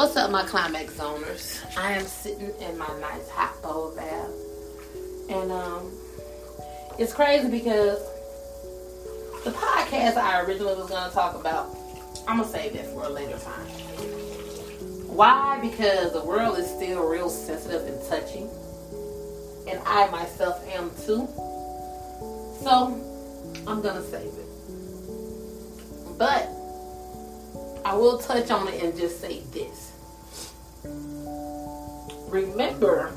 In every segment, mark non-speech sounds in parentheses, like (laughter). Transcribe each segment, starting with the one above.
What's up, my climax zoners? I am sitting in my nice hot bowl bath, and um, it's crazy because the podcast I originally was going to talk about, I'm gonna save that for a later time. Why? Because the world is still real sensitive and touchy, and I myself am too. So I'm gonna save it, but I will touch on it and just say this. Remember,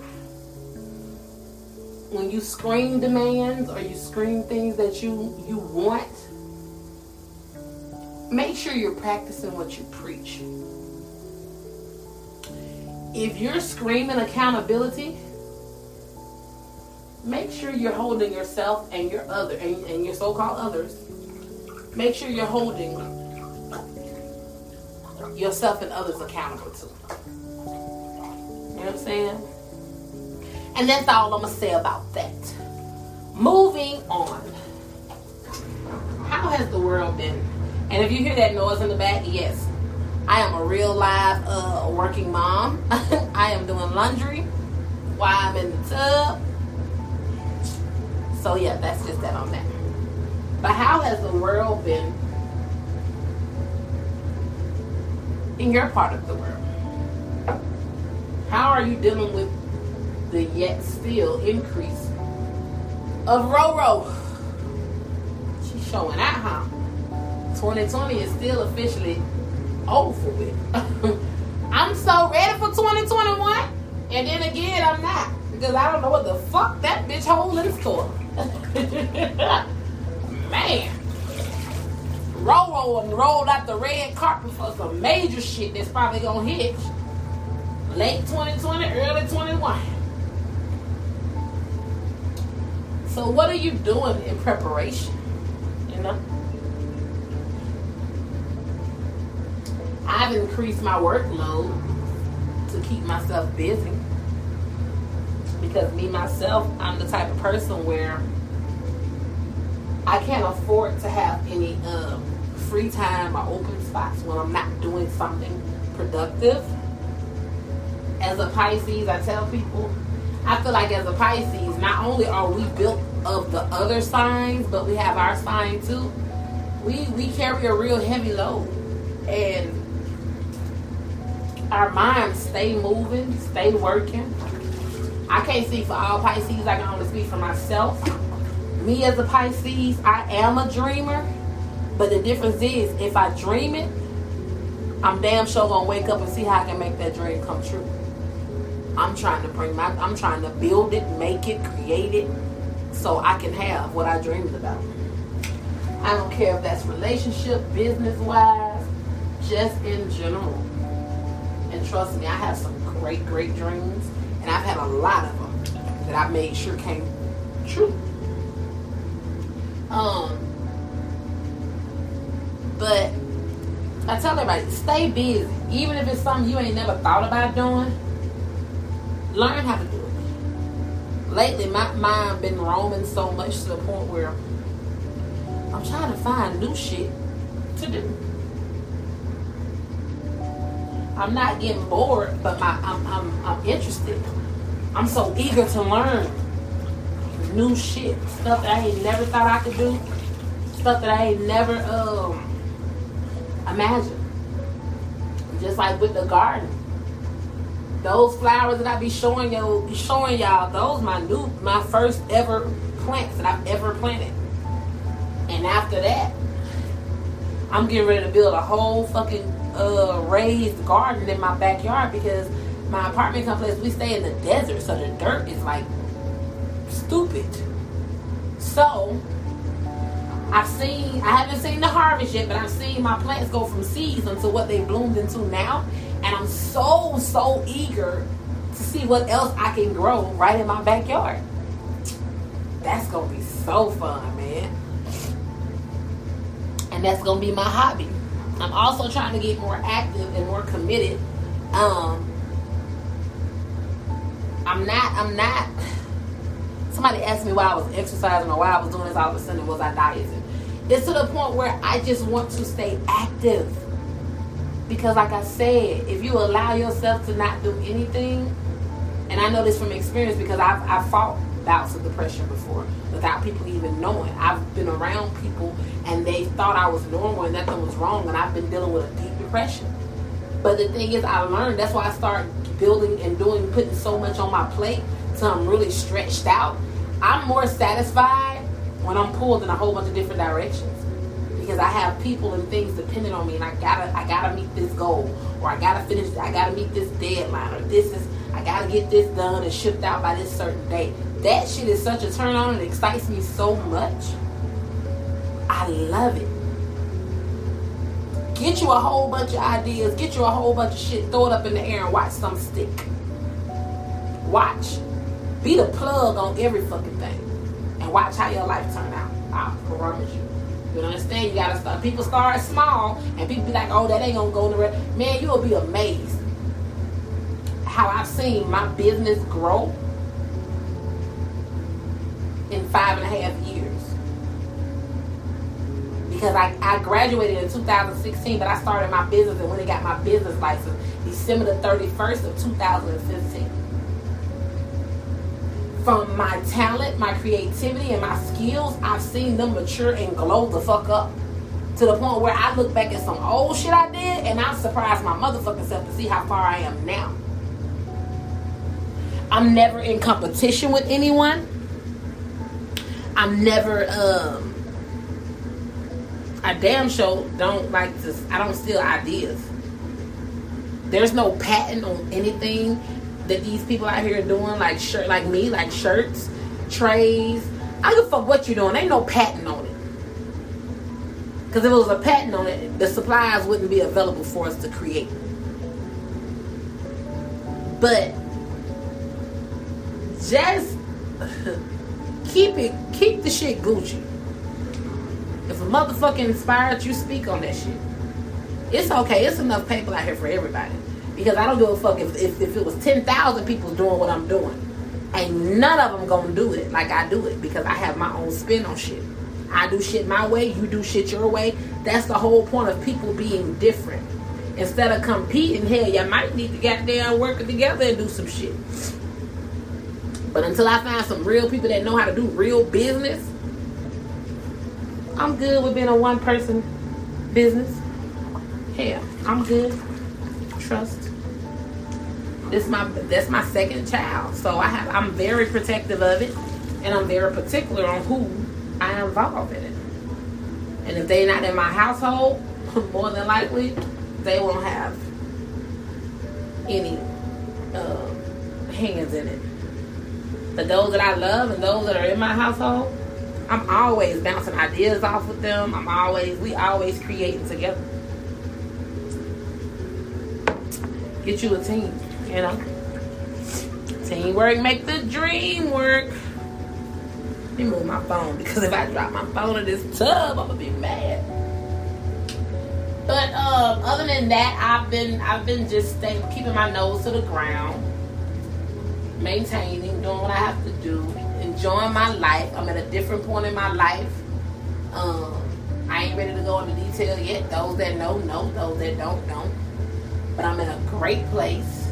when you scream demands or you scream things that you you want, make sure you're practicing what you preach. If you're screaming accountability, make sure you're holding yourself and your other and, and your so-called others. Make sure you're holding yourself and others accountable to. Know what I'm saying? And that's all I'm gonna say about that. Moving on. How has the world been? And if you hear that noise in the back, yes, I am a real live uh, working mom. (laughs) I am doing laundry while I'm in the tub. So yeah, that's just that on that. But how has the world been in your part of the world? How are you dealing with the yet still increase of Roro? She's showing out, huh? 2020 is still officially over with. (laughs) I'm so ready for 2021, and then again, I'm not because I don't know what the fuck that bitch holding in store. (laughs) Man. Roro rolled out the red carpet for some major shit that's probably gonna hit late 2020, early 21. So what are you doing in preparation? You know? I've increased my workload to keep myself busy. Because me myself, I'm the type of person where I can't afford to have any um, free time or open spots when I'm not doing something productive. As a Pisces, I tell people, I feel like as a Pisces, not only are we built of the other signs, but we have our sign too. We we carry a real heavy load, and our minds stay moving, stay working. I can't speak for all Pisces. I can only speak for myself. Me as a Pisces, I am a dreamer. But the difference is, if I dream it, I'm damn sure gonna wake up and see how I can make that dream come true. I'm trying to bring my, I'm trying to build it, make it, create it, so I can have what I dreamed about. I don't care if that's relationship, business wise, just in general. And trust me, I have some great, great dreams, and I've had a lot of them that I made sure came true. Um, but I tell everybody, stay busy. Even if it's something you ain't never thought about doing, learn how to do it. Lately, my mind been roaming so much to the point where I'm trying to find new shit to do. I'm not getting bored, but my I'm, I'm, I'm interested. I'm so eager to learn new shit, stuff that I ain't never thought I could do, stuff that I ain't never um imagined. Just like with the garden, those flowers that I be showing you, showing y'all, those my new, my first ever plants that I've ever planted. And after that, I'm getting ready to build a whole fucking uh, raised garden in my backyard because my apartment complex we stay in the desert, so the dirt is like stupid. So I've seen I haven't seen the harvest yet, but I've seen my plants go from seeds into what they bloomed into now. And I'm so so eager to see what else I can grow right in my backyard. That's gonna be so fun, man. And that's gonna be my hobby. I'm also trying to get more active and more committed. Um I'm not I'm not somebody asked me why I was exercising or why I was doing this all of a sudden was I dieting. It's to the point where I just want to stay active Because, like I said, if you allow yourself to not do anything, and I know this from experience because I've, I've fought bouts of depression before without people even knowing. I've been around people and they thought I was normal and nothing was wrong, and I've been dealing with a deep depression. But the thing is, I learned that's why I started building and doing, putting so much on my plate till I'm really stretched out. I'm more satisfied when I'm pulled in a whole bunch of different directions because I have people and things dependent on me, and I gotta I gotta meet this goal, or I gotta finish, I gotta meet this deadline, or this is I gotta get this done and shipped out by this certain date. That shit is such a turn on. It excites me so much. I love it. Get you a whole bunch of ideas. Get you a whole bunch of shit. Throw it up in the air and watch some stick. Watch. Be the plug on every fucking thing. And watch how your life turn out. I promise you. You understand? You gotta start. People start small, and people be like, "Oh, that ain't gonna go nowhere." Man, you'll be amazed how I've seen my business grow in five and a half years. Because I, I graduated in 2016, but I started my business and when I got my business license December the 31st of 2015. From my talent, my creativity, and my skills, I've seen them mature and glow the fuck up. To the point where I look back at some old shit I did and I'm surprised my motherfucking self to see how far I am now. I'm never in competition with anyone. I'm never um I damn sure don't like to I don't steal ideas. There's no patent on anything that these people out here doing, like shirt like me, like shirts, trays. I don't give a fuck what you're doing. Ain't no patent on it. Because if it was a patent on it, the supplies wouldn't be available for us to create. But just (laughs) keep it, keep the shit Gucci. If a motherfucker inspired you, speak on that shit. It's okay. It's enough people out here for everybody. Because I don't give a fuck if, if, if it was 10,000 people doing what I'm doing. Ain't none of them gonna do it like I do it because I have my own spin on shit. I do shit my way, you do shit your way. That's the whole point of people being different. Instead of competing, hell, you might need to get there working together and do some shit. But until I find some real people that know how to do real business, I'm good with being a one person business. Hell, I'm good. Trust. This my that's my second child. So I have I'm very protective of it and I'm very particular on who I involve in it. And if they're not in my household, (laughs) more than likely they won't have any uh, hands in it. But those that I love and those that are in my household, I'm always bouncing ideas off with them. I'm always, we always creating together. Get you a team, you know. Teamwork make the dream work. Let me move my phone because if I drop my phone in this tub, I'm gonna be mad. But um, other than that, I've been I've been just staying, keeping my nose to the ground maintaining, doing what I have to do, enjoying my life. I'm at a different point in my life. Um, I ain't ready to go into detail yet. Those that know, know. Those that don't, don't. But I'm in a great place.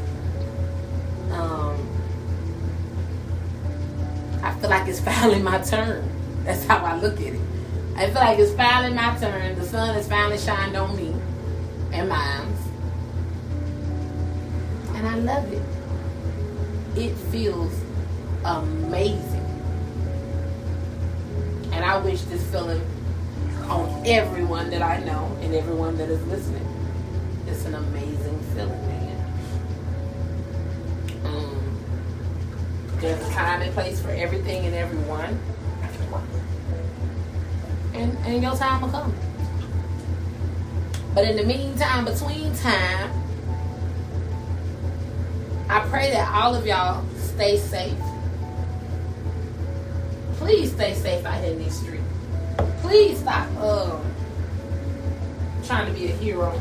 Um, I feel like it's (laughs) finally my turn. That's how I look at it. I feel like it's finally my turn. The sun has finally shined on me and mine. And I love it it feels amazing. And I wish this feeling on everyone that I know and everyone that is listening. It's an amazing feeling, man. Um, there's a time and place for everything and everyone. And, and your time will come. But in the meantime, between time, I pray that all of y'all stay safe. Please stay safe out here in these streets. Please stop um, trying to be a hero.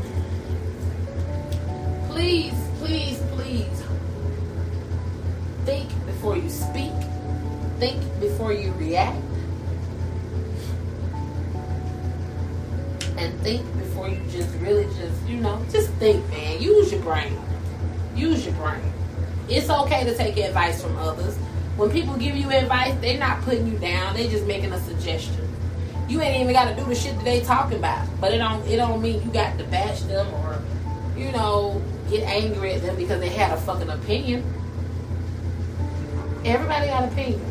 Please, please, please think before you speak. Think before you react. and think before you just really just, you know, just think, man. Use your brain. Use your brain. It's okay to take advice from others. When people give you advice, they're not putting you down. They're just making a suggestion. You ain't even got to do the shit that they talking about. But it don't it don't mean you got to bash them or, you know, get angry at them because they had a fucking opinion. Everybody got opinions.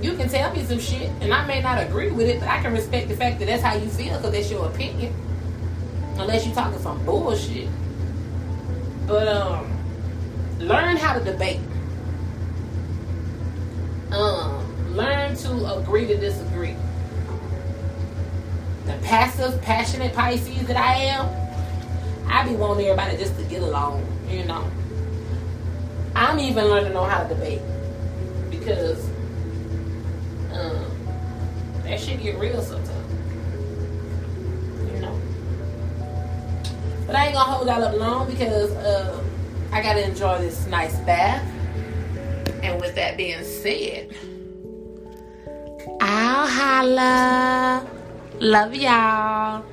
You can tell me some shit, and I may not agree with it, but I can respect the fact that that's how you feel because that's your opinion. Unless you're talking some bullshit. But um, learn how to debate. Um, learn to agree to disagree. The passive, passionate Pisces that I am, I be wanting everybody just to get along, you know. I'm even learning know how to debate because um, that shit get real sometimes. You know. But I ain't gonna hold y'all up long because uh, I gotta enjoy this nice bath. And with that being said, I'll holla. Love y'all.